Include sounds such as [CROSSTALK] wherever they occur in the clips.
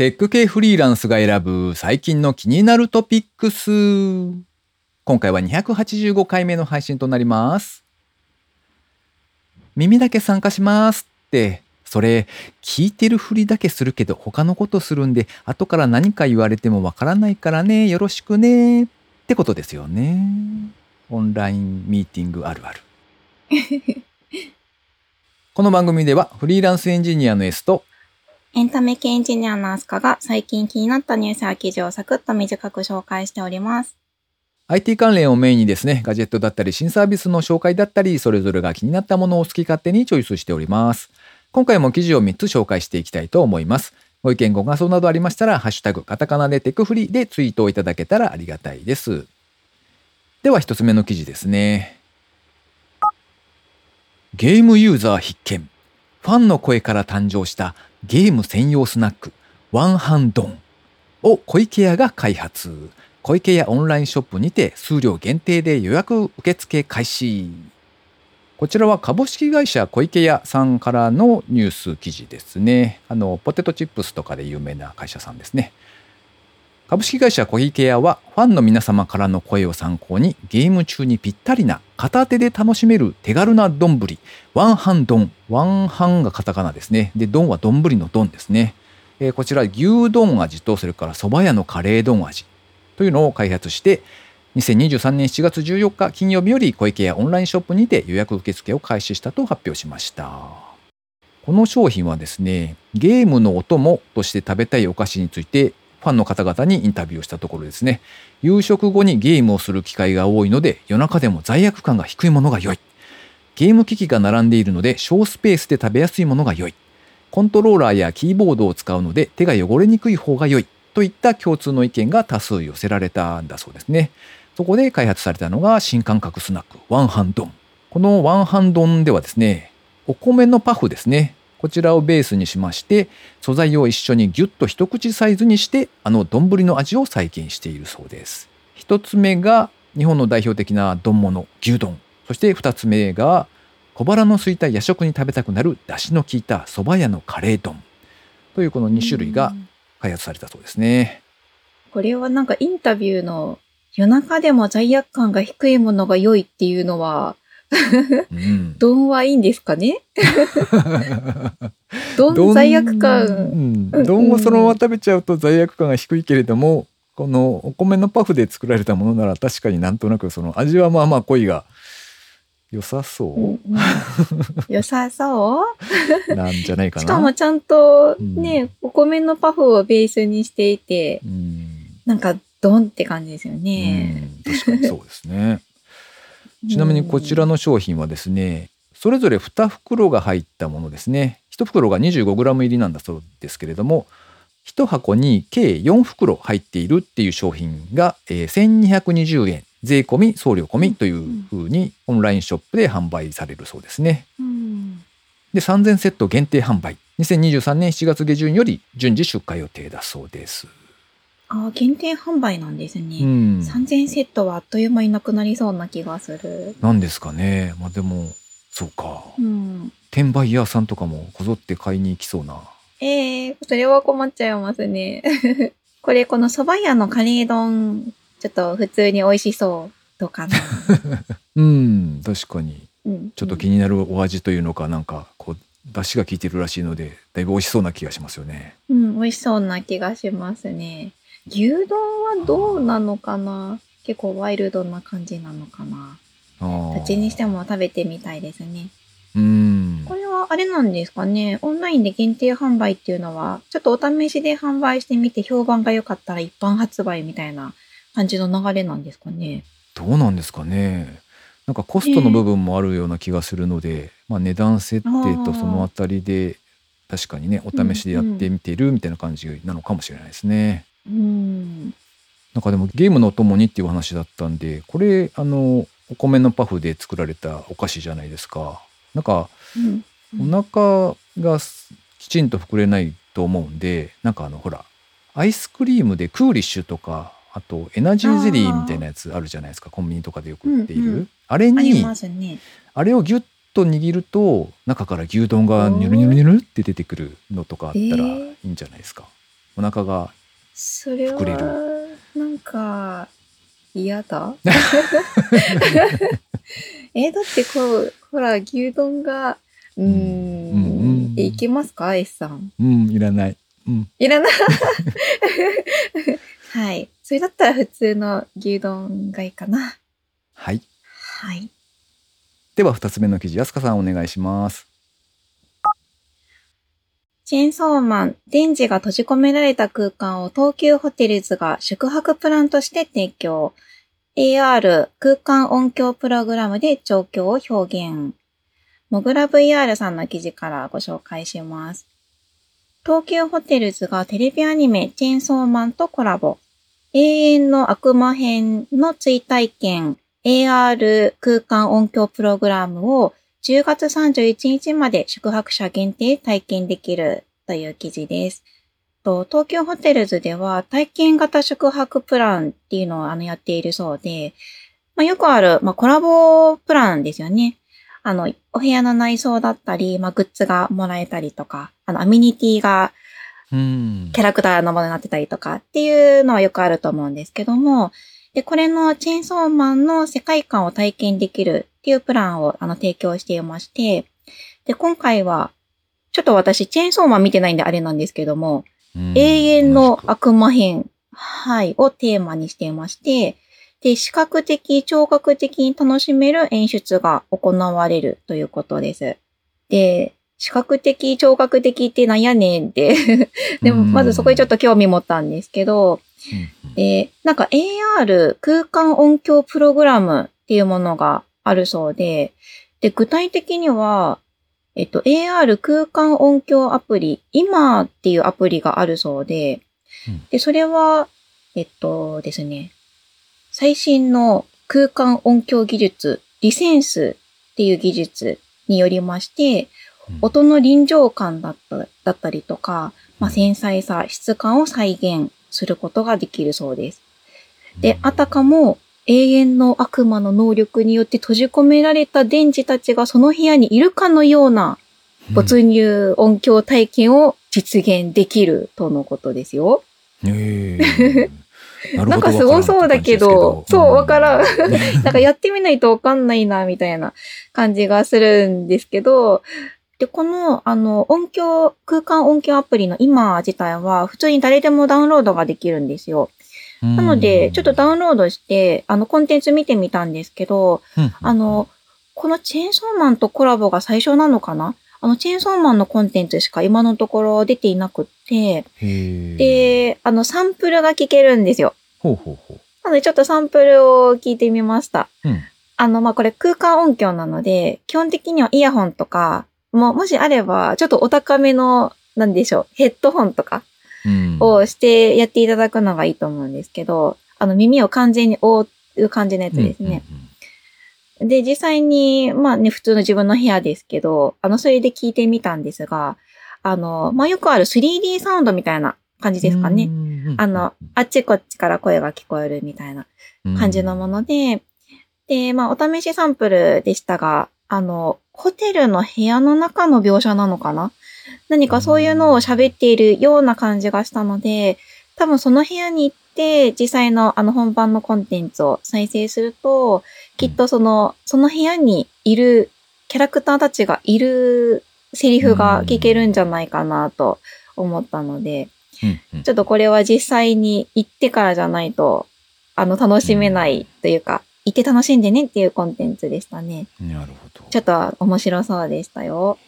テック系フリーランスが選ぶ最近の気になるトピックス。今回は285回目の配信となります。耳だけ参加しますって、それ聞いてるふりだけするけど他のことするんで後から何か言われてもわからないからねよろしくねってことですよね。オンラインミーティングあるある。[LAUGHS] この番組ではフリーランスエンジニアの S とエンタメ系エンジニアのアスカが最近気になったニュースや記事をサクッと短く紹介しております。IT 関連をメインにですね、ガジェットだったり新サービスの紹介だったり、それぞれが気になったものを好き勝手にチョイスしております。今回も記事を3つ紹介していきたいと思います。ご意見ご感想などありましたら、ハッシュタグカタカナでテクフリでツイートをいただけたらありがたいです。では1つ目の記事ですね。ゲームユーザー必見。ファンの声から誕生したゲーム専用スナック、ワンハンドンを小池屋が開発。小池屋オンラインショップにて数量限定で予約受付開始。こちらは株式会社小池屋さんからのニュース記事ですね。あの、ポテトチップスとかで有名な会社さんですね。株式会社小池屋はファンの皆様からの声を参考にゲーム中にぴったりな片手で楽しめる手軽な丼。ワンハン丼ワンハンがカタカナですね。で丼は丼の丼ですね、えーこちら牛丼味とそれから蕎麦屋のカレー丼味というのを開発して2023年7月14日金曜日より小池屋オンラインショップにて予約受付を開始したと発表しました。この商品はですねゲームのお供として食べたいお菓子についてファンの方々にインタビューをしたところですね。夕食後にゲームをする機会が多いので夜中でも罪悪感が低いものが良い。ゲーム機器が並んでいるので小スペースで食べやすいものが良い。コントローラーやキーボードを使うので手が汚れにくい方が良い。といった共通の意見が多数寄せられたんだそうですね。そこで開発されたのが新感覚スナックワンハンドン。このワンハンドンではですねお米のパフですね。こちらをベースにしまして素材を一緒にギュッと一口サイズにしてあの丼の味を再現しているそうです。一つ目が日本の代表的な丼物牛丼。そして二つ目が小腹の空いた夜食に食べたくなる出汁の効いた蕎麦屋のカレー丼。というこの2種類がうん。開発されたそうですね。これはなんかインタビューの夜中でも罪悪感が低いものが良いっていうのは、うん、丼はいいんですかね？[LAUGHS] 丼丼罪悪う感。ん、丼をそのまま食べちゃうと罪悪感が低いけれどもこのお米のパフで作られたものなら確かになんとなくその味はまあまあ濃いが良さそ [LAUGHS] 良さそう？うなんじゃないかな。しかもちゃんとうん。ね、お米のパフをベースにしていて、うん。なんかドンって感じですよね。うん、確かにそうですね。ちなみにこちらの商品はですね、それぞれ2袋が入ったものですね。1袋が 25g 入りなんだそうですけれども、1箱に計4袋入っているっていう商品が、えー1220円、税込み、送料込みというふうにオンラインショップで販売されるそうですね。うんで、3000セット限定販売。2023年7月下旬より順次出荷予定だそうです。ああ、限定販売なんですうね。ん。3000セットはあっという間になくなりそうな気がする。なんですかね。まあでも、そうか。うん。転売屋さんとかもこぞって買いに行きそうな。ええそれは困っちゃいますね。[LAUGHS] これ、この蕎麦屋のカレー丼、ちょっと普通に美味しそうとかな。[LAUGHS] うん、確かに。うん、ちょっと気になるお味というのか、なんか、こう、出汁が効いてるらしいので、だいぶ美味しそうな気がしますよね。うん、美味しそうな気がしますね。牛丼はどうなのかな？結構ワイルドな感じなのかな？ああ。どっちにしても食べてみたいですね。うん。これはあれなんですかね？オンラインで限定販売っていうのは、ちょっとお試しで販売してみて評判が良かったら一般発売みたいな感じの流れなんですかね？どうなんですかね？なんかコストの部分もあるような気がするので、まあ値段設定とそのあたりで、確かにね、お試しでやってみてるみたいな感じなのかもしれないですね。うん。なんかでもゲームのお供にっていう話だったんで、これ、あの、お米のパフで作られたお菓子じゃないですか。なんか、うん。お腹がすきちんと膨れないと思うんで、なんかあの、ほら、アイスクリームでクーリッシュとか、あとエナジーゼリーみたいなやつあるじゃないですか、コンビニとかでよく売っている。うんうんあれに、ますね。あれをギュッと握ると、中から牛丼がニュルニュルニュルって出てくるのとかあったらえーいいんじゃないですか。お腹がそれはなんか、嫌だ？[LAUGHS] え、だってこう、ほら、牛丼が、うーうんうんいけますか ?S さん。うんいらないうんいらない？[LAUGHS] はい。それだったら普通の牛丼がいいかな。はいはい。では2つ目の記事安香さんお願いしますチェーンソーマン、電磁が閉じ込められた空間を東急ホテルズが宿泊プランとして提供。AR 空間音響プログラムで状況を表現。モグラ VR さんの記事からご紹介します。東急ホテルズがテレビアニメチェーンソーマンとコラボ。永遠の悪魔編の追体験 AR 空間音響プログラムを10月31日まで宿泊者限定体験できるという記事です。と東京ホテルズでは体験型宿泊プランっていうのをあのやっているそうで、まあ、よくある、まあ、コラボプランですよね。あの、お部屋の内装だったり、まあ、グッズがもらえたりとか、あの、アミニティがうんキャラクターのものになってたりとかっていうのはよくあると思うんですけども、で、これのチェーンソーマンの世界観を体験できるっていうプランをあの提供していまして、で、今回は、ちょっと私チェーンソーマン見てないんであれなんですけども、うん永遠の悪魔編、はい、をテーマにしていまして、で、視覚的、聴覚的に楽しめる演出が行われるということです。で、視覚的、聴覚的ってなんやねんって。[LAUGHS] でも、まずそこにちょっと興味持ったんですけど、うんで、なんか AR 空間音響プログラムっていうものがあるそうで、で、具体的には、えっと、AR 空間音響アプリ、今っていうアプリがあるそうでうん、で、それは、えっとですね、最新の空間音響技術、リセンスっていう技術によりまして、うん。音の臨場感だっただったりとか、まあ、繊細さ、質感を再現することができるそうです。で、あたかも永遠の悪魔の能力によって閉じ込められた電磁たちがその部屋にいるかのような没入音響体験を実現できるとのことですよ。ええ [LAUGHS] ななんかすごそうだけど、そう、わからん。ん。[LAUGHS] なんかやってみないとわかんないな、みたいな感じがするんですけど、で、この、あの、音響、空間音響アプリの今自体は、普通に誰でもダウンロードができるんですよ。なので、ちょっとダウンロードして、あの、コンテンツ見てみたんですけど、うんあの、このチェーンソーマンとコラボが最初なのかな？あの、チェーンソーマンのコンテンツしか今のところ出ていなくって、で、あの、サンプルが聞けるんですよ。ほうほうほなので、ちょっとサンプルを聞いてみました。う。うん。あの、まあ、これ空間音響なので、基本的にはイヤホンとか、もう、もしあれば、ちょっとお高めの、なんでしょう、ヘッドホンとかうんをしてやっていただくのがいいと思うんですけど、あの、耳を完全に覆う感じのやつですね。で、実際に、まあね、普通の自分の部屋ですけど、あの、それで聞いてみたんですが、あの、まあ、よくある 3D サウンドみたいな感じですかね。ねあの、あっちこっちから声が聞こえるみたいな感じのもので、で、まあ、お試しサンプルでしたが、あの、ホテルの部屋の中の描写なのかな？何かそういうのを喋っているような感じがしたので、多分その部屋に行って、実際のあの本番のコンテンツを再生すると、きっとその、その部屋にいるキャラクターたちがいるセリフが聞けるんじゃないかなと思ったので、ちょっとこれは実際に行ってからじゃないと、あの、楽しめないというか、行って楽しんでねっていうコンテンツでしたね。なるほど。ちょっと面白そうでしたよ。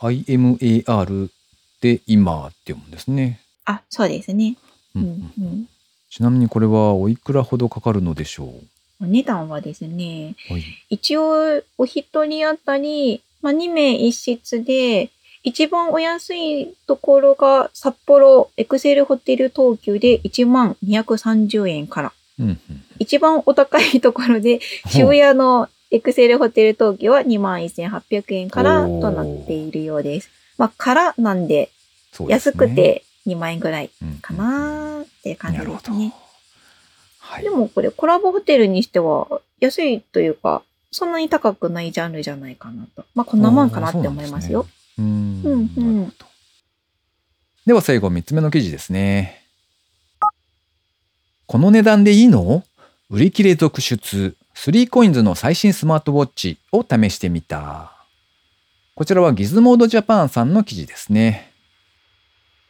IMAR で今って読むんですね。あ、そうですね。ううんんうん。ちなみにこれはおいくらほどかかるのでしょう？お値段はですね、はい。一応お一人当たり、まあ、2名一室で、一番お安いところが札幌エクセルホテル東急で1万230円から。うんうん一番お高いところで渋谷のエクセルホテル東京は21,800円からとなっているようです。まあ、からなんで、安くて2万円ぐらいうんかなーっていう感じ。ですね。はい。でもこれコラボホテルにしては安いというか、そんなに高くないジャンルじゃないかなと。まあ、こんなもんかなって思いますよ。うん。うんうんなるほどでは最後3つ目の記事ですね。この値段でいいの？売り切れ続出 3coins の最新スマートウォッチを試してみた。こちらはギズモードジャパンさんの記事ですね。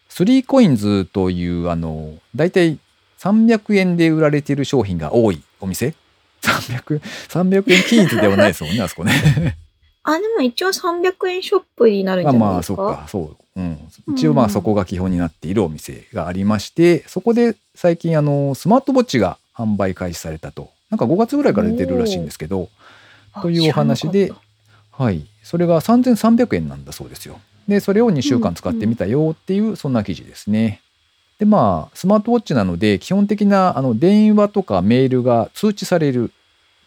3coins というあの、だいたい300円で売られている商品が多いお店 ?300、300円均一ではないですもんね、あそこね。あ、でも一応300円ショップになるんじゃまあまあ、ないですか？そっか、そう。うん。一応まあそこが基本になっているお店がありまして、そこで最近あの、スマートウォッチが販売開始されたと。なんか5月ぐらいから出てるらしいんですけど、あというお話ではい。それが3300円なんだそうですよ。で、それを2週間使ってみたよっていう、そんな記事ですね。で、まあ、スマートウォッチなので、基本的なあの電話とかメールが通知される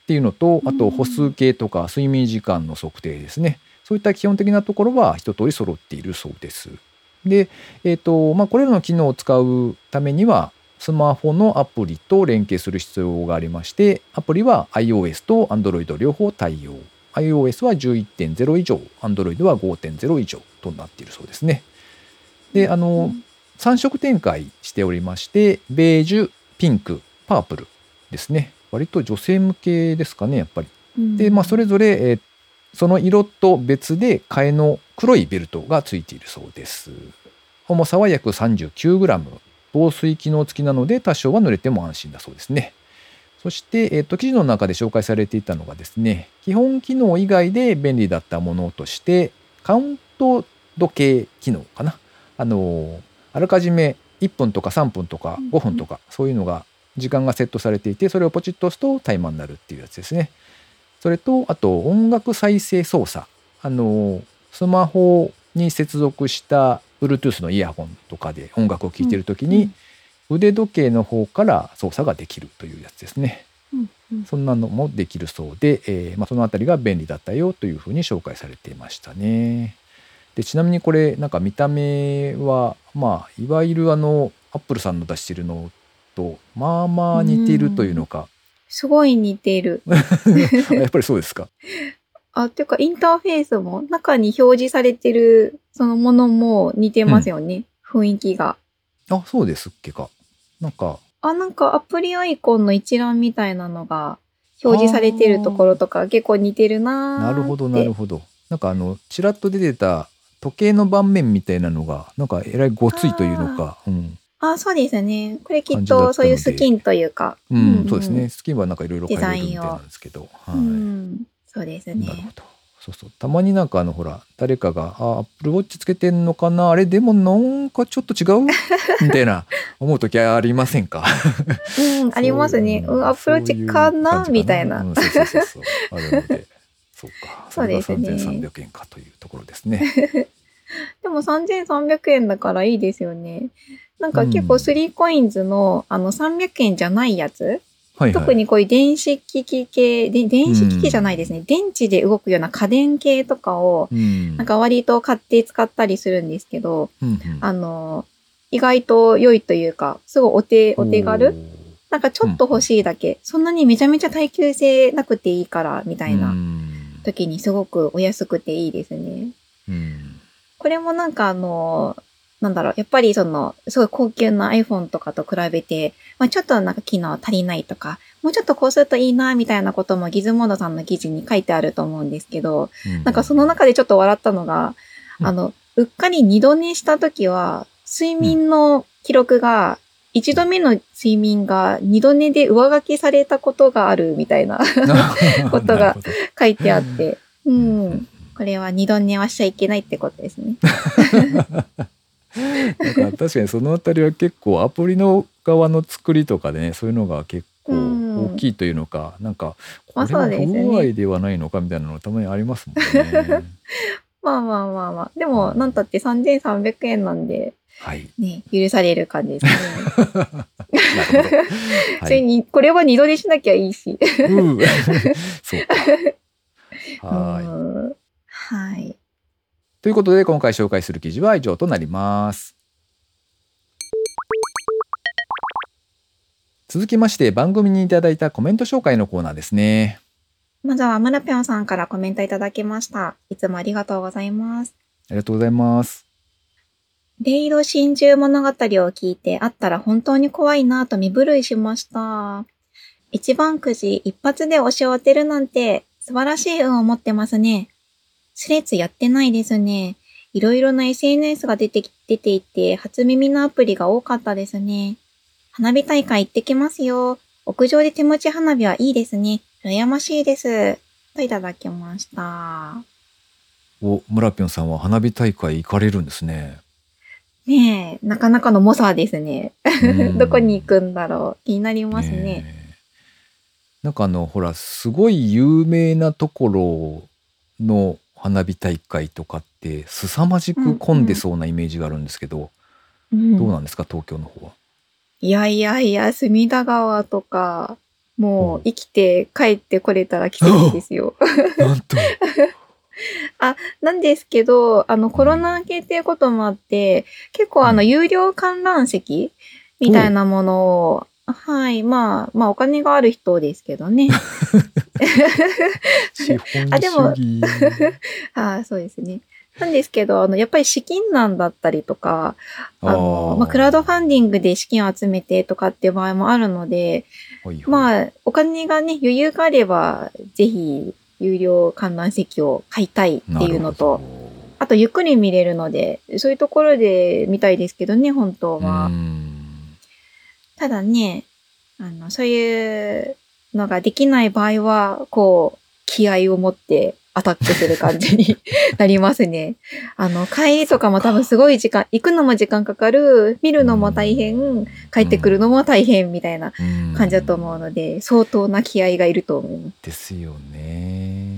っていうのと、あとうん歩数計とか睡眠時間の測定ですね。そういった基本的なところは一通り揃っているそうです。で、えっ、と、まあ、これらの機能を使うためには、スマホのアプリと連携する必要がありまして、アプリは iOS と Android 両方対応。iOS は11.0以上、Android は5.0以上となっているそうですね。で、あの、3色展開しておりまして、ベージュ、ピンク、パープルですね。割と女性向けですかね、やっぱり。うんで、まあ、それぞれ、えーその色と別で替えの黒いベルトがついているそうです。重さは約 39g。防水機能付きなので多少は濡れても安心だそうですね。そして、えっと記事の中で紹介されていたのがですね、基本機能以外で便利だったものとして、カウント時計機能かな。あの、あらかじめ1分とか3分とか5分とか、そういうのが時間がセットされていて、それをポチッと押すとタイマーになるっていうやつですね。それと、あと音楽再生操作。あの、スマホに接続した Bluetooth のイヤホンとかで音楽を聴いているときに、腕時計の方から操作ができるというやつですね。うんうんそんなのもできるそうで、えーまあ、そのあたりが便利だったよというふうに紹介されていましたね。でちなみにこれなんか見た目はまあいわゆるあのアップルさんの出してるのとまあまあ似ているというのか、すごい似てる。[LAUGHS] やっぱりそうですか。あ、ていうかインターフェースも中に表示されてるそのものも似てますよね。雰囲気が。あそうですっけか。なんかあ、なんかアプリアイコンの一覧みたいなのが表示されてるところとか結構似てるななるほどなるほど。なんかあのちらっと出てた時計の盤面みたいなのがなんかえらいごついというのか、うん、あ、そうですね。これきっとそういうスキンというか。うんそうですね。。スキンはなんかいろいろ変えれるみたいデザインをなんですけど、はい。うん。そうですね。なるほど。そうそう。たまになんかあのほら、誰かが、あ、アップルウォッチつけてんのかな？あれでもなんかちょっと違う？[LAUGHS] みたいな思う時ありませんか？うん、ありますね。そううん、アプローチかな？みたいな。うん、そうそうそうそう。あるので。[LAUGHS] そうか。そうですね3300円かというところですね。[LAUGHS] でも3300円だからいいですよね。なんか結構うん。3coins のあの300円じゃないやつ、はいはい。特にこういう電子機器系、で電子機器じゃないですね。電池で動くような家電系とかを、うん、なんか割と買って使ったりするんですけど、うんうん、あの、意外と良いというか、すごいお手、お手軽？なんかちょっと欲しいだけ、そんなにめちゃめちゃ耐久性なくていいから、みたいなうん。時にすごくお安くていいですね。うん。これもなんかあの、なんだろう、やっぱりその、すごい高級な iPhone とかと比べて、まあちょっとなんか機能足りないとか、もうちょっとこうするといいな、みたいなこともギズモードさんの記事に書いてあると思うんですけど、うんなんかその中でちょっと笑ったのが、うんあの、うっかり二度寝した時は、睡眠の記録が、一度目の睡眠が二度寝で上書きされたことがあるみたいな [LAUGHS] ことが書いてあって、うん。これは二度寝はしちゃいけないってことですね。[LAUGHS] [LAUGHS] なんか確かにそのあたりは結構アプリの側の作りとかでねそういうのが結構うん大きいというのか、なんかこまあれは不具合ではないのかみたいなのたまにありますもんね。[LAUGHS] まあまあまあまあ。でも、なんたって3300円なんで、はい。ね、許される感じですね。[LAUGHS] なるほど。それに、これは二度寝しなきゃいいし。うんそうか。はい。うんはい。ということで今回紹介する記事は以上となります。続きまして番組にいただいたコメント紹介のコーナーですね。まずは、村ぴょんさんからコメントいただきました。いつもありがとうございます。ありがとうございます。レイド真珠物語を聞いてあったら本当に怖いなぁと身震いしました。一番くじ一発で押し当てるなんて素晴らしい運を持ってますね。スレッズやってないですね。いろいろな SNS が出てき、出ていて、初耳のアプリが多かったですね。花火大会行ってきますよ。屋上で手持ち花火はいいですね。羨ましいです。といただきました。お、村ぴょんさんは花火大会行かれるんですね。ねえ、なかなかの猛者ですね。うん [LAUGHS] どこに行くんだろう。気になりますね。えなんかあの、ほら、すごい有名なところの花火大会とかって、凄まじく混んでそうなイメージがあるんですけど、うんどうなんですか、東京の方は？いやいやいや、隅田川とか、もううん生きて帰ってこれたら奇跡ですよ。[LAUGHS] なんと。[LAUGHS] なんですけど、あの、コロナ明けっていうこともあって、結構あの、うん有料観覧席みたいなものを、はい、まあ、まあ、お金がある人ですけどね。[LAUGHS] [LAUGHS] あでも。[LAUGHS] ああ、そうですね。なんですけど、あの、やっぱり資金難だったりとか、あの、ーまあ、クラウドファンディングで資金を集めてとかっていう場合もあるので、はいはいまあ、お金がね、余裕があれば、ぜひ、有料観覧席を買いたいっていうのと、あと、ゆっくり見れるので、そういうところで見たいですけどね、本当なは。ただね、あの、そういうのができない場合は、こう、気合を持ってアタックする感じに [LAUGHS] なりますね。あの、帰りとかも多分すごい時間、行くのも時間かかる、見るのも大変、帰ってくるのも大変みたいなうん感じだと思うので、相当な気合がいると思います。ですよね。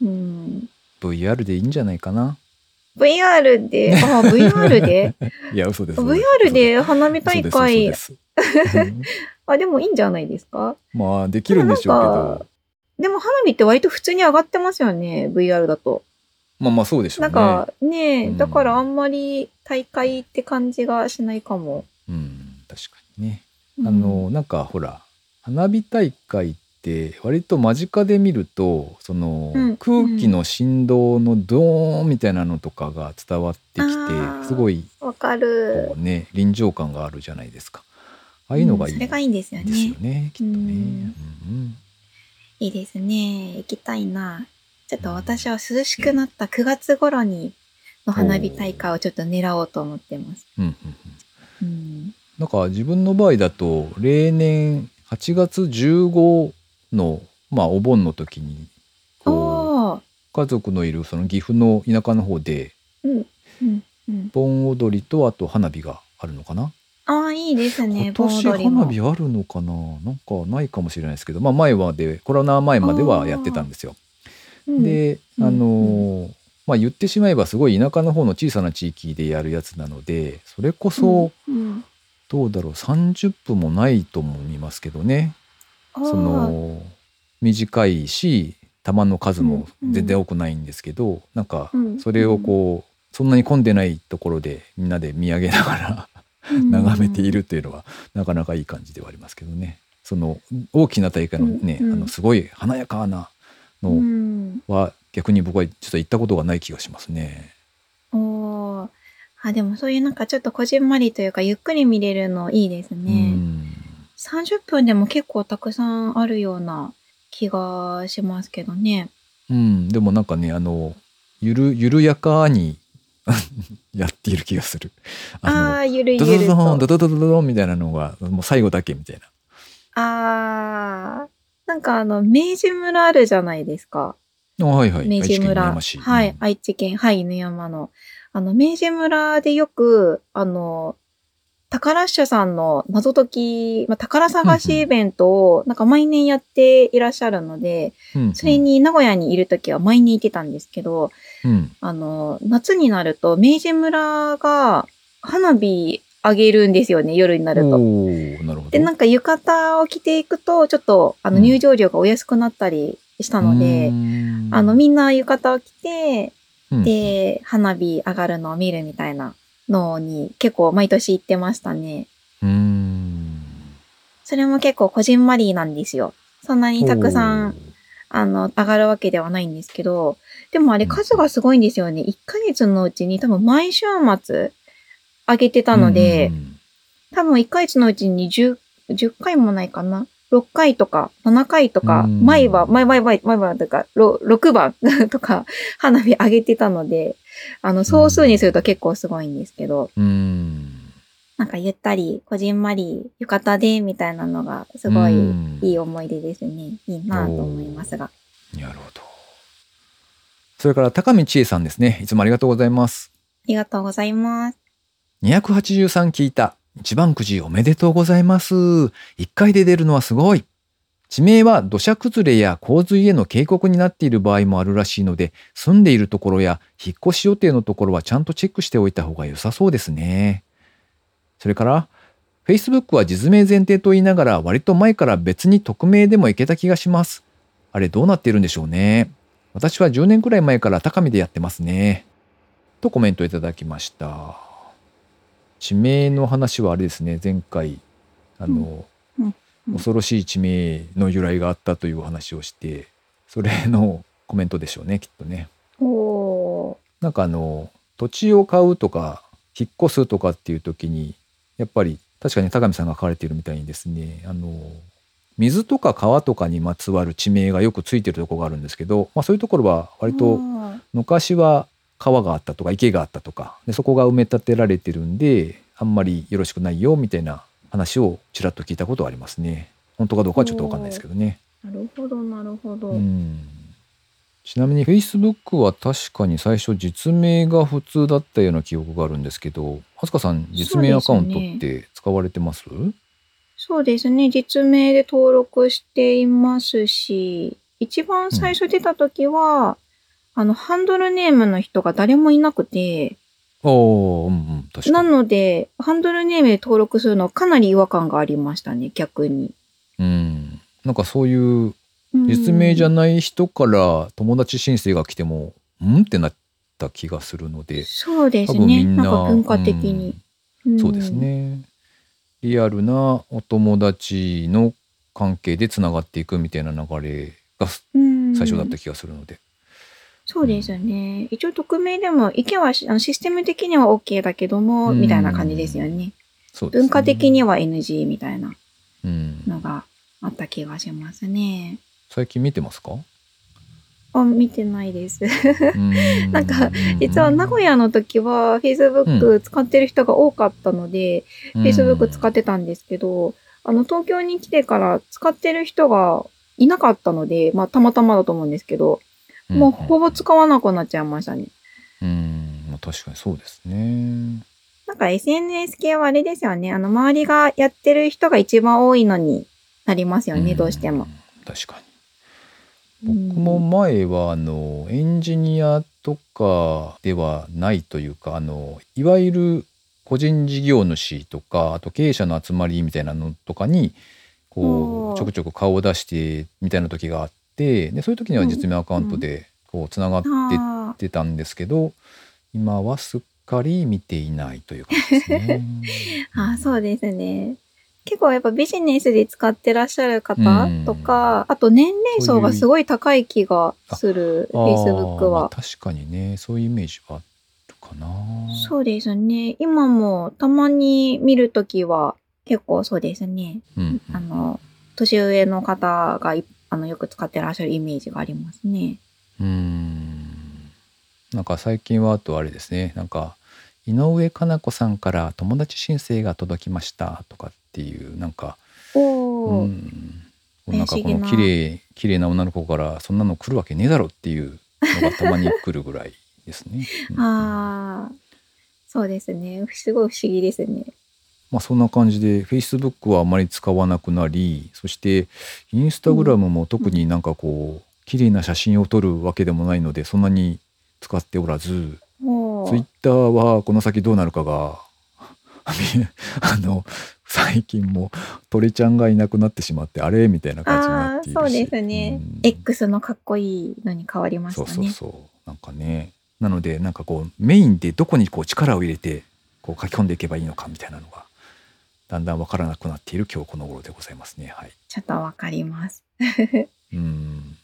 うん。VR でいいんじゃないかな？VR で、あ、VR で？[LAUGHS] いや、嘘です。?VR で花火大会、あ、でもいいんじゃないですか？まあ、できるんでしょうけど。でも花火って割と普通に上がってますよね、VR だと。まあまあ、そうでしょうね。なんかね、うんだからあんまり大会って感じがしないかも。うん、確かにね。うんあの、なんかほら、花火大会って割と間近で見ると、その、うん空気の振動のドーンみたいなのとかが伝わってきて、すごい、わかるこ。うね、臨場感があるじゃないですか。ああいうのがいいうんそれがいいんですよね。ですよね、きっとね。いいですね。行きたいな。ちょっと私は涼しくなった9月頃にの花火大会をちょっと狙おうと思ってます。なんか自分の場合だと例年8月15のまあお盆の時に家族のいるその岐阜の田舎の方でうん。うん。うん。盆踊りとあと花火があるのかなああ、いいですね。今年盆踊りも。花火あるのかな？なんかないかもしれないですけど。まあ前までコロナ前まではやってたんですよ。うん、でうんあのーまあ言ってしまえばすごい田舎の方の小さな地域でやるやつなのでそれこそうん、どうだろう30分もないと思いますけどね。その短いし玉の数も全然多くないんですけど、なんかうんそれをこうそんなに混んでないところでみんなで見上げながらうん眺めているっていうのはなかなかいい感じではありますけどねその大きな大会のね、うんうんあのすごい華やかなうのん。は逆に僕はちょっと行ったことがない気がしますね。おーあ、でもそういうなんかちょっとこじんまりというかゆっくり見れるのいいですうね。ん30分でも結構たくさんあるような気がしますけどね。うん、でもなんかねあのゆる緩やかに [LAUGHS] やっている気がする。ああー、ゆるゆドドド。ドンドドドドドンみたいなのがもう最後だけみたいな。ああ、なんかあの、明治村あるじゃないですか。あはいはい。明治村。はい、うん愛知県、はい、犬山の。あの、明治村でよく、あの、宝社さんの謎解き、まあ、宝探しイベントを、なんか毎年やっていらっしゃるので、うんそれに名古屋にいるときは毎年行ってたんですけど、うん。あの、夏になると、明治村が花火あげるんですよね、夜になると。なるほど。で、なんか浴衣を着ていくと、ちょっと、あの、うん入場料がお安くなったりしたので、あの、みんな浴衣を着て、うん、で、花火上がるのを見るみたいなのに結構毎年行ってましたね。うーん。それも結構こじんまりなんですよ。そんなにたくさん、あの、上がるわけではないんですけど、でもあれ数がすごいんですよね。1ヶ月のうちに多分毎週末上げてたので、うん多分1ヶ月のうちに10、10回もないかな。6回とか、7回とか、うん毎晩、毎晩、毎晩、とか、ろ6番とか、花火上げてたので、あの、総数にすると結構すごいんですけど、うん。なんかゆったり、こじんまり、浴衣で、みたいなのが、すごいうんいい思い出ですね。いいなと思いますが。なるほど。それから高見千恵さんですね。いつもありがとうございます。ありがとうございます。283聞いた。一番くじおめでとうございます。一回で出るのはすごい。地名は土砂崩れや洪水への警告になっている場合もあるらしいので、住んでいるところや引っ越し予定のところはちゃんとチェックしておいた方が良さそうですね。それから、Facebook は実名前提と言いながら割と前から別に匿名でもいけた気がします。あれどうなっているんでしょうね。私は10年くらい前から高見でやってますね。とコメントいただきました。地名の話はあれですね、前回、あの、うんうん恐ろしい地名の由来があったというお話をして、それのコメントでしょうね、きっとね。なんかあの、土地を買うとか、引っ越すとかっていう時に、やっぱり確かに高見さんが書かれているみたいにですね、あの、水とか川とかにまつわる地名がよくついてるところがあるんですけど、まあそういうところは割とあ昔は川があったとか池があったとかでそこが埋め立てられてるんであんまりよろしくないよみたいな話をちらっと聞いたことはありますね。本当かどうかはちょっとわかんないですけどね。ーなるほど、なるほど。うん。ちなみに Facebook は確かに最初実名が普通だったような記憶があるんですけどはつかさん実名アカウントって使われてます？そうですね。実名で登録していますし、一番最初出た時は、あの、ハンドルネームの人が誰もいなくて、ああうんうん確なので、ハンドルネームで登録するのかなり違和感がありましたね、逆に。うんなんかそういううん実名じゃない人から友達申請が来ても、んってなった気がするので、そうですね。んな、なんか文化的に。うんそうです。ね。リアルなお友達の関係でつながっていくみたいな流れがうん最初だった気がするので。そうですよね。一応匿名でも、意見はしあのシステム的には OK だけども、うんみたいな感じですよね。そうですね文化的には NG みたいなうん、のがあった気がしますね。最近見てますか？あ、見てないです。うん [LAUGHS] なんか実は名古屋の時は Facebook 使ってる人が多かったので、Facebook 使ってたんですけど、あの東京に来てから使ってる人がいなかったので、まあたまたまだと思うんですけど、うんもうほぼ使わなくなっちゃいましたね。うん、まあ確かにそうですね。なんか SNS 系はあれですよね。あの周りがやってる人が一番多いのになりますよね、んどうしても。。確かに。僕も前はあのエンジニアとかではないというかあのいわゆる個人事業主とかあと経営者の集まりみたいなのとかにこうちょくちょく顔を出してみたいな時があってでそういう時には実名アカウントでこうつながってあってたんですけど今はすっかり見ていないという感じですね。ー [LAUGHS] あー、そうですね。結構やっぱビジネスで使ってらっしゃる方とか、あと年齢層がすごい高い気がする、あー Facebook まあは。確かにねそういうイメージはあるかな。そうですね。今もたまに見るときは結構そうですね。うんうんあの、年上の方がいあのよく使ってらっしゃるイメージがありますね。うーんなんか最近はあとあれですねなんか井上かな子さんから友達申請が届きましたとかっていうなんかおうー。んなんかこの綺麗綺麗な女の子からそんなの来るわけねえだろっていうのがたまに来るぐらいですね。うんああ、そうですね。すごい不思議ですね。まあそんな感じで Facebook はあまり使わなくなりそしてインスタグラムも特になんかこう綺麗な写真を撮るわけでもないのでそんなに使っておらずおー。ツイッターはこの先どうなるかがあの最近も鳥ちゃんがいなくなってしまってあれみたいな感じになっているし。そうですね。うん。X のかっこいいのに変わりましたね。そうそうそう。なんかね。なのでなんかこうメインでどこにこう力を入れてこう書き込んでいけばいいのかみたいなのがだんだんわからなくなっている今日この頃でございますねはいちょっとわかります。[LAUGHS] うん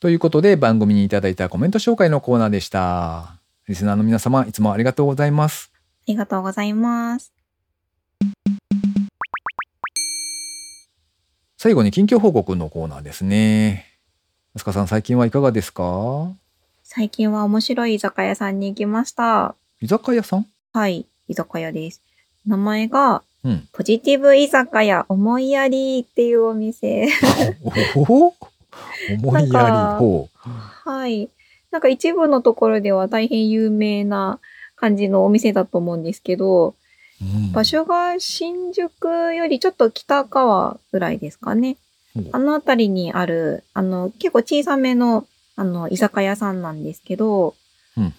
ということで番組にいただいたコメント紹介のコーナーでしたリスナーの皆様いつもありがとうございますりがとうございます。最後に近況報告のコーナーですね。安川さん、最近はいかがですか？最近は面白い居酒屋さんに行きました。居酒屋さん？はい、居酒屋です。名前が、うん。ポジティブ居酒屋思いやりっていうお店。おお思いやり。はい。なんか一部のところでは大変有名な感じのお店だと思うんですけど、う。うん場所が新宿よりちょっと北側ぐらいですかね。あの辺りにある、あの、結構小さめの、あの、居酒屋さんなんですけど、うんうん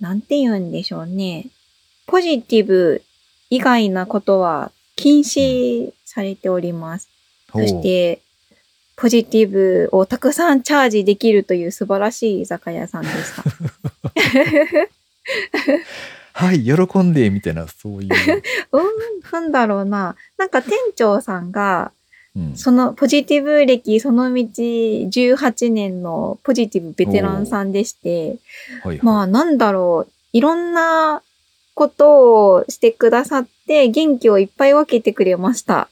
なんて言うんでしょうね。ポジティブ以外なことは禁止されております。ほうそして、ポジティブをたくさんチャージできるという素晴らしい居酒屋さんでした。[LAUGHS] はい、喜んで、みたいな、そういう。[LAUGHS] うん、なんだろうな。なんか店長さんが、うんそのポジティブ歴その道18年のポジティブベテランさんでして、はいはいまあなんだろう、いろんなことをしてくださって元気をいっぱい分けてくれました。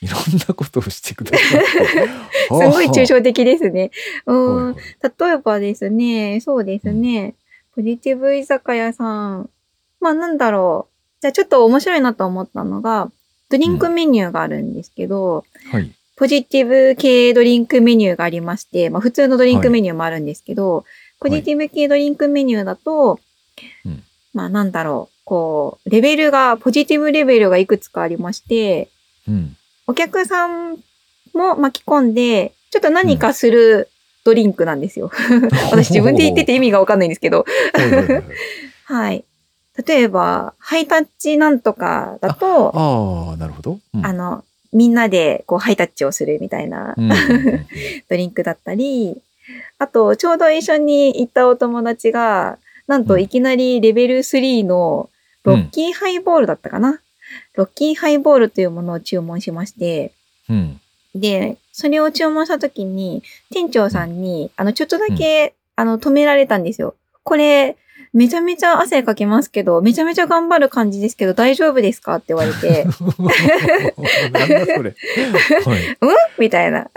いろんなことをしてくださって。す [LAUGHS] すごい抽象的ですね。うん。はい例えばですね、そうですね、ポジティブ居酒屋さん。まあなんだろう。じゃあちょっと面白いなと思ったのが、ドリンクメニューがあるんですけど、はい。ポジティブ系ドリンクメニューがありまして、まあ普通のドリンクメニューもあるんですけど、ポジティブ系ドリンクメニューだと、うんまあなんだろう、こう、レベルが、ポジティブレベルがいくつかありまして、うん。お客さんも巻き込んで、ちょっと何かするドリンクなんですよ。[LAUGHS] 私自分で言ってて意味がわかんないんですけど。はい。[LAUGHS] 例えば、ハイタッチなんとかだと、ああ、なるほど。うんあの、みんなでこうハイタッチをするみたいなうんうんうん [LAUGHS] ドリンクだったり、あと、ちょうど一緒に行ったお友達が、なんといきなりレベル3のロッキーハイボールだったかな、ロッキーハイボールというものを注文しまして、うん。で、それを注文した時に、店長さんに、あの、ちょっとだけ、あの、止められたんですよ。これ、めちゃめちゃ汗かきますけど、めちゃめちゃ頑張る感じですけど、大丈夫ですか？って言われて、[LAUGHS] なんだそれ。は [LAUGHS] い。みたいな。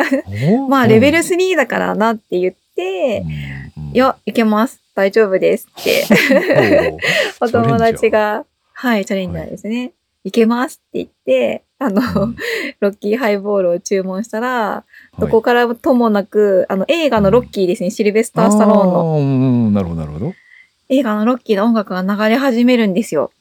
まあ、レベル3だからなって言って、うんうんいや、いけます。大丈夫ですって。[LAUGHS] お友達が、はい、チャレンジャーですね。い。けますって言って、あの、うん。ロッキーハイボールを注文したら、どはい。こからともなく、あの、映画のロッキーですね、シルベスター・スタローンの。うん。なるほど、なるほど。映画のロッキーの音楽が流れ始めるんですよ。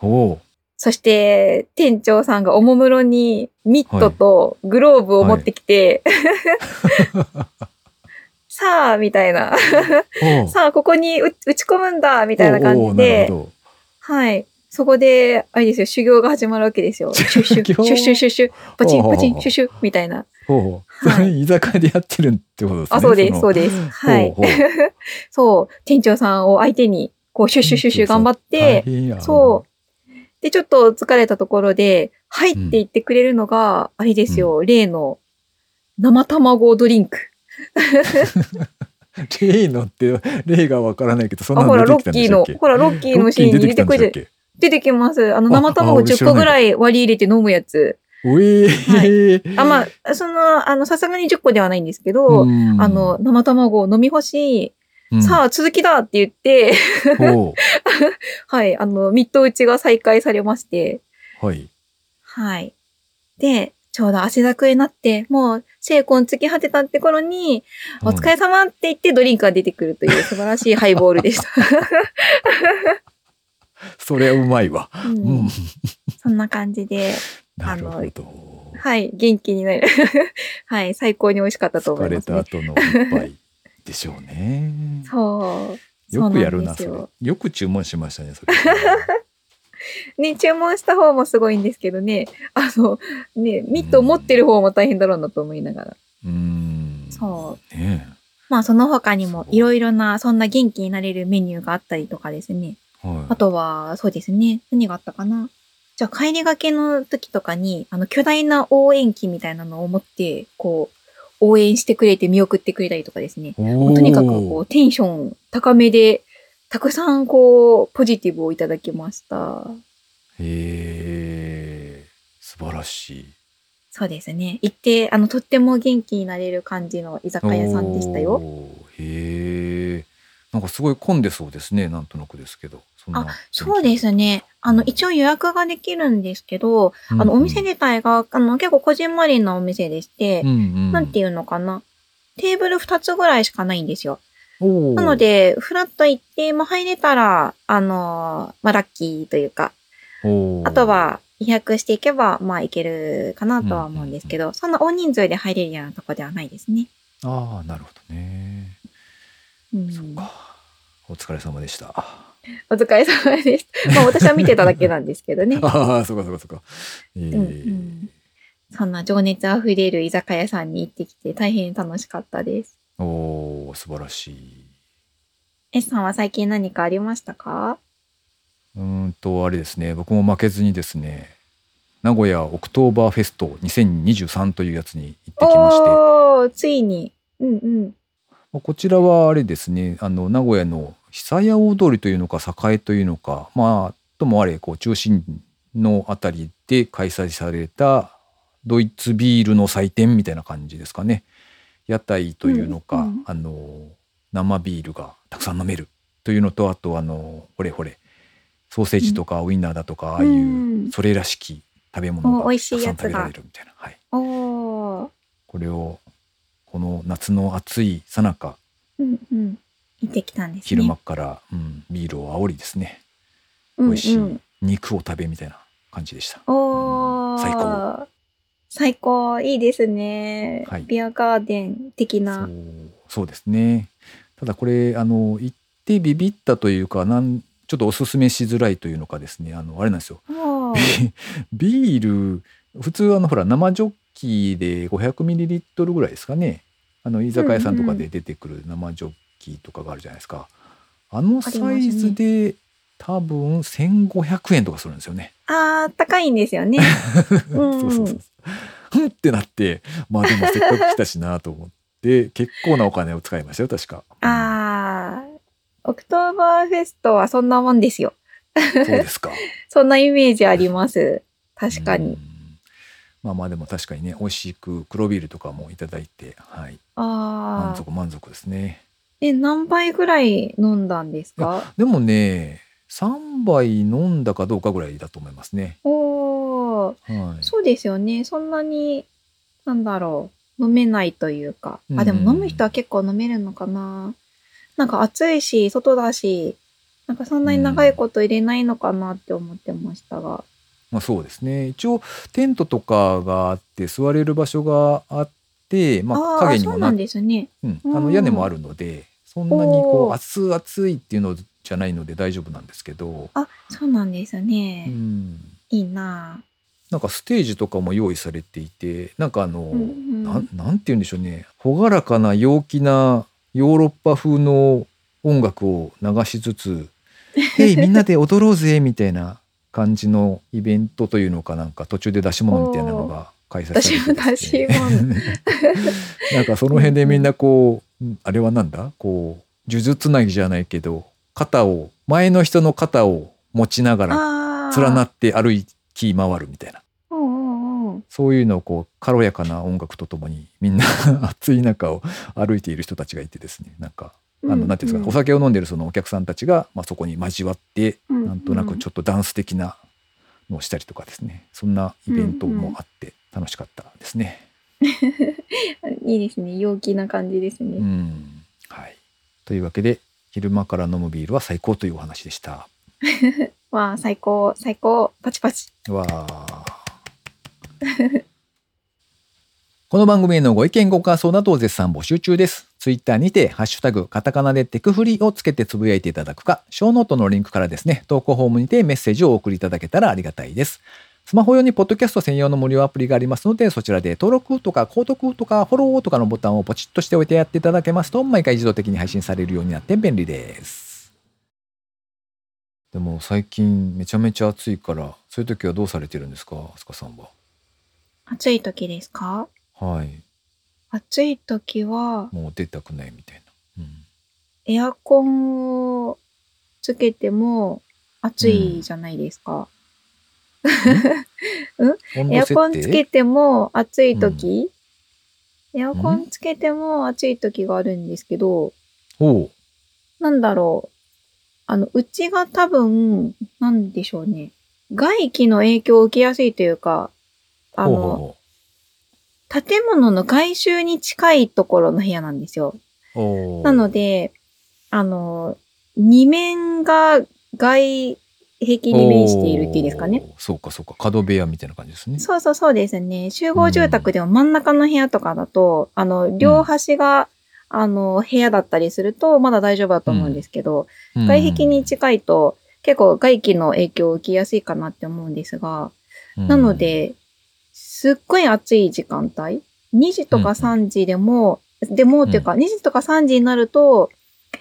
おおそして、店長さんがおもむろにミットとグローブを持ってきて、[LAUGHS] さあ、みたいな。[LAUGHS] さあ、ここに打打ち込むんだ、みたいな感じではい。そこで、あれですよ、修行が始まるわけですよ。[LAUGHS] シュッシュッ、シュッシュッシュッシュッ、パチンパチン、シュッシュッ、みたいな。おーはいそれ居酒屋でやってるってことですね。あ、そうです、のそうです。はいほうほう。[LAUGHS] そう、店長さんを相手に、こう、シュッシュッシュッシュ頑張って、そう。で、ちょっと疲れたところで、はいって言ってくれるのが、あれですよ、例の生卵ドリンク。う。例のって、例がわからないけど、そんなあ、ほら、ロの出てきたんッキーの、でしたっけほら、ロッキーのシーンに出てくるロッキー出てきたんでしたっ、け？出てきます。あの、生あ卵10あ俺知らない個ぐらい割り入れて飲むやつ。おえーあ、まあ、その、あの、さすがに10個ではないんですけど、うんあの、生卵を飲み干し、うんさあ、続きだって言って、ほ [LAUGHS] はい、あの、ミット打ちが再開されまして、うはい。はい。で、ちょうど汗だくになって、もう、精魂尽き果てたって頃に、お疲れ様って言ってドリンクが出てくるという素晴らしいハイボールでした。[LAUGHS] それはうまいわ。ううんん。そんな感じで、なるほど。はい、元気になる。[LAUGHS] はい、最高に美味しかったと思疲れいますね。た後の一杯でしょうね。[LAUGHS] そう。よくやるな、それ。よく注文しましたね、それ。ね、注文した方もすごいんですけどね、あの、ね、ミットを持ってる方も大変だろうなと思いながら。うーん。そう。ねまあその他にもいろいろなそんな元気になれるメニューがあったりとかですね。え。はい。あとは、そうですね。何があったかなじゃあ帰りがけの時とかに、あの巨大な応援旗みたいなのを持って、こう、応援してくれて見送ってくれたりとかですね。とにかくこうテンション高めでたくさんこう、ポジティブをいただきました。へえ、素晴らしい。そうですね。行って、あの、とっても元気になれる感じの居酒屋さんでしたよ。へえ。なんかすごい混んでそうですね。なんとなくですけど。そんなそうですね。あの、一応予約ができるんですけど、あの、お店自体が、あの、結構こじんまりなお店でしてうん、うん、なんていうのかな。テーブル2つぐらいしかないんですよ。なの、で、フラッと行って、まあ、入れたら、あの、まあ、ラッキーというか、あと、は、予約していけば、まあ、いけるかなとは思うんですけど、そんな大人数で入れるようなとこではないですね。ああ、なるほどね。うん、そっか。お疲れ様でした。お疲れ様です。[LAUGHS] まあ、私は見てただけなんですけどね。[LAUGHS] ああ、そうかそうかそうか。えーうんうんそんな情熱あふれる居酒屋さんに行ってきて大変楽しかったです。おお素晴らしい。S さんは最近何かありましたか？うーんと、あれですね、僕も負けずにですね、名古屋オクトーバーフェスト2023というやつに行ってきまして、ついに。うんうん。こちらはあれですね、あの、名古屋の久屋大通りというのか、栄というのか、まあ、ともあれ、こう、中心のあたりで開催されたドイツビールの祭典みたいな感じですかね。屋台というのか、うんうんあの、生ビールがたくさん飲めるというのと、あと、あの、ほれほれ、ソーセージとかウインナーだとか、ああいうう、んそれらしき食べ物がたいくさん食べられるみたいな。はい。これを、この夏の暑いさなか。昼間から、うん、ビールを煽りですねうんうん美味しい肉を食べみたいな感じでした、おー。最高。最高。いいですね。はいビアガーデン的そなう。そうですねただこれあの行ってビビったというかなんちょっとおすすめしづらいというのかですねあのあれなんですよ [LAUGHS] ビール普通あのほら生ジョッキで 500ml ぐらいですかねあの居酒屋さんとかで出てくる生ジョッキとかがあるじゃないですか、あのサイズで多分1500円とかするんですよねあー、高いんですよね。[LAUGHS] うんそうそうそう。ふんってなって、まあでもせっかく来たしなと思って、[LAUGHS] 結構なお金を使いましたよ、確か。あー。オクトーバーフェストはそんなもんですよ。そうですか。[LAUGHS] そんなイメージあります。確かにうん。。まあまあでも確かにね、美味しく黒ビールとかもいただいて、はい。満あー。足満足ですね。え、何杯ぐらい飲んだんですか？でもね、3杯飲んだかどうかぐらいだと思いますね。おー。はい。そうですよね。そんなに、なんだろう。飲めないというか。あ、うんでも飲む人は結構飲めるのかな。なんか暑いし、外だし、なんかそんなに長いこと入れないのかなって思ってましたが。まあそうですね。一応テントとかがあって座れる場所があって、まあ影にもなですね。うん、うんあの屋根もあるのでそんなにこう熱々熱いっていうのじゃないので大丈夫なんですけど、あ、そうなんですね。うん、いいななんかステージとかも用意されていてなんかあの、ぁ。うんうんなんなんて言うんでしょうね朗らかな陽気なヨーロッパ風の音楽を流しつつ「[LAUGHS] へいみんなで踊ろうぜ」みたいな感じのイベントというのかなんか途中で出し物みたいなのが開催されて出し物 [LAUGHS] なんかその辺でみんなこう、んあれはなんだ？こう呪術つなぎじゃないけど肩を前の人の肩を持ちながら。連なって歩き回るみたいな。そういうのをこう軽やかな音楽とともにみんな [LAUGHS] 暑い中を歩いている人たちがいてですねなんかあのなんていうんですか、お酒を飲んでるそのお客さんたちが、まあ、そこに交わって、うんなんとなくちょっとダンス的なのをしたりとかですねそんなイベントもあって楽しかったですね。[LAUGHS] いいですね。陽気な感じですね。うんはい、というわけで昼間から飲むビールは最高というお話でした。[LAUGHS] わあ、最高、最高、パチパチ。わあ [LAUGHS] この番組へのご意見ご感想などを絶賛募集中です。ツイッターにて、ハッシュタグ、カタカナでテクフリをつけてつぶやいていただくか、ショーノートのリンクからですね、投稿フォームにてメッセージをお送りいただけたらありがたいです。スマホ用にポッドキャスト専用の無料アプリがありますので、そちらで登録とか購読とかフォローとかのボタンをポチッとしておいてやっていただけますと、毎回自動的に配信されるようになって便利です。でも最近めちゃめちゃ暑いから、そういう時はどうされてるんですか、あすかさんは？暑い時ですか？はい。暑い時は、もう出たくないみたいな。うん。エアコンをつけても暑いじゃないですか。温エアコンつけても暑い時、エアコンつけても暑い時があるんですけど、おうなんだろう。あの、うちが多分、なんでしょうね。外気の影響を受けやすいというか、あほうほうの、ほ建物の外周に近いところの部屋なんですよ。なので、あの、二面が外壁に面しているっていいですかね。そうかそうか。角部屋みたいな感じですね。そうそうそうですね。集合住宅でも真ん中の部屋とかだと、あの、両端が、あの、部屋だったりすると、まだ大丈夫だと思うんですけど、うん。外壁に近いと、結構外気の影響を受けやすいかなって思うんですが、なので、すっごい暑い時間帯 ?2 時とか3時でも、でもっていうか、2時とか3時になると、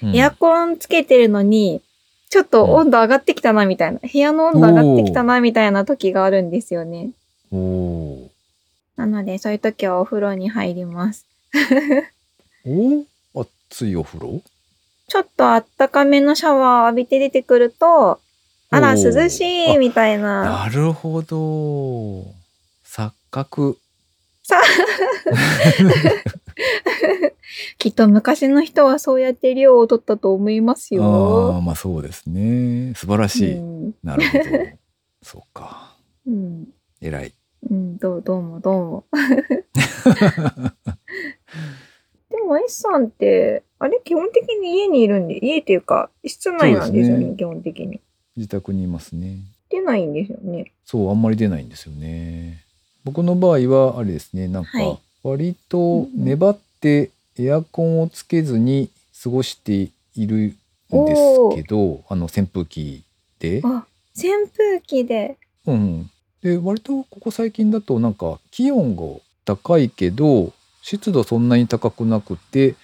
うんエアコンつけてるのに、ちょっと温度上がってきたなみたいな、部屋の温度上がってきたなみたいな時があるんですよね。なので、そういう時はお風呂に入ります。お熱いお風呂？ちょっとあったかめのシャワー浴びて出てくると、あら、涼しいみたいな。なるほど錯覚さきっと昔の人はそうやって量を取ったと思いますああよ。まあそうですね。素晴らしい、うん、なるほど。そうか。うん、偉い。うん、どう、どうも、どうも。[LAUGHS] でも、S さんって、あれ、基本的に家にいるんで、家っていうか、室内なんですよね、ね。基本的に。自宅にいますね。出ないんですよね。そうあんまり出ないんですよね僕の場合はあれですねなんかはい。割と粘ってエアコンをつけずに過ごしているんですけどあの扇風機で。あ、扇風機で。うん。で割とここ最近だとなんか気温が高いけど湿度そんなに高くなくて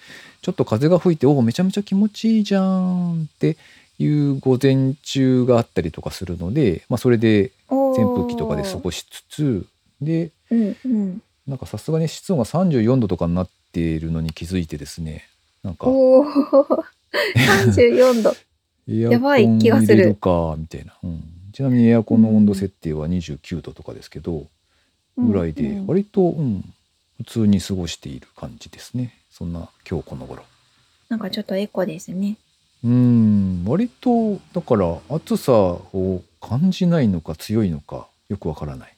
ちょっと風が吹いておおめちゃめちゃ気持ちいいじゃんっていう午前中があったりとかするので、まあ、それで扇扇風機とかで過ごしつつでうんうん。なんかさすがに湿度が34度とかになっているのに気づいてですねなんか。おお34度。[LAUGHS] やばいン気がする。かみたいな、うん、ちなみにエアコンの温度設定は29度とかですけど、ぐらいでうんうん割と、うん、普通に過ごしている感じですね。そんな今日この頃。なんかちょっとエコですね。うん。割とだから暑さを感じないのか強いのかよくわからない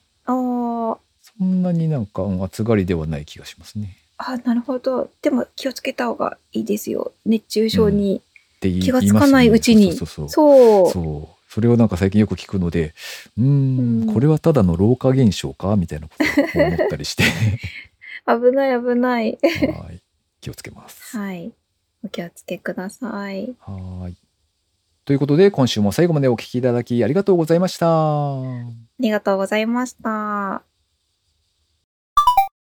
そんなになんか、うん暑がりではない気がしますねあ、なるほど。でも気をつけた方がいいですよ。熱中症に。気がつかないうちにねそうそれをなんか最近よく聞くのでうーんうんこれはただの老化現象か？みたいなことを思ったりして [LAUGHS] 危ない危ない。はい気をつけます。はい。お気をつけください。はいということで今週も最後までお聞きいただきありがとうございました。ありがとうございました。